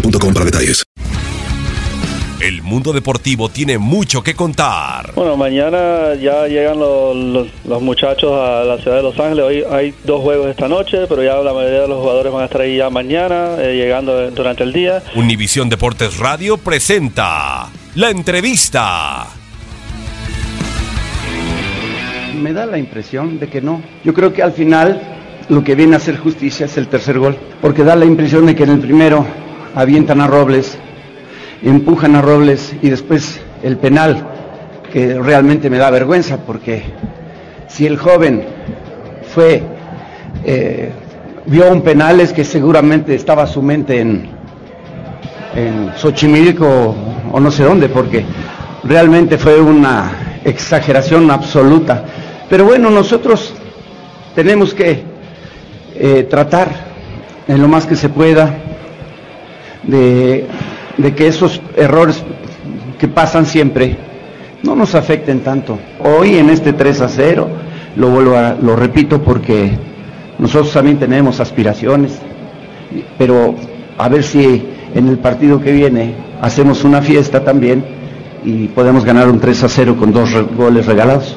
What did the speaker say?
boostmobile.com para detalles. El mundo deportivo tiene mucho que contar. Bueno, mañana ya llegan los, los- los muchachos a la ciudad de Los Ángeles. Hoy hay dos juegos esta noche, pero ya la mayoría de los jugadores van a estar ahí ya mañana, eh, llegando durante el día. Univisión Deportes Radio presenta la entrevista. Me da la impresión de que no. Yo creo que al final lo que viene a hacer justicia es el tercer gol, porque da la impresión de que en el primero avientan a Robles, empujan a Robles y después el penal, que realmente me da vergüenza, porque si el joven fue, eh, vio un penal es que seguramente estaba su mente en, en Xochimilco o, no sé dónde, porque realmente fue una exageración absoluta. Pero bueno, nosotros tenemos que eh, tratar en lo más que se pueda de, que esos errores que pasan siempre no nos afecten tanto. Hoy en este 3 a 0, lo vuelvo lo repito porque nosotros también tenemos aspiraciones, pero a ver si en el partido que viene hacemos una fiesta también y podemos ganar un 3 a 0 con dos goles regalados.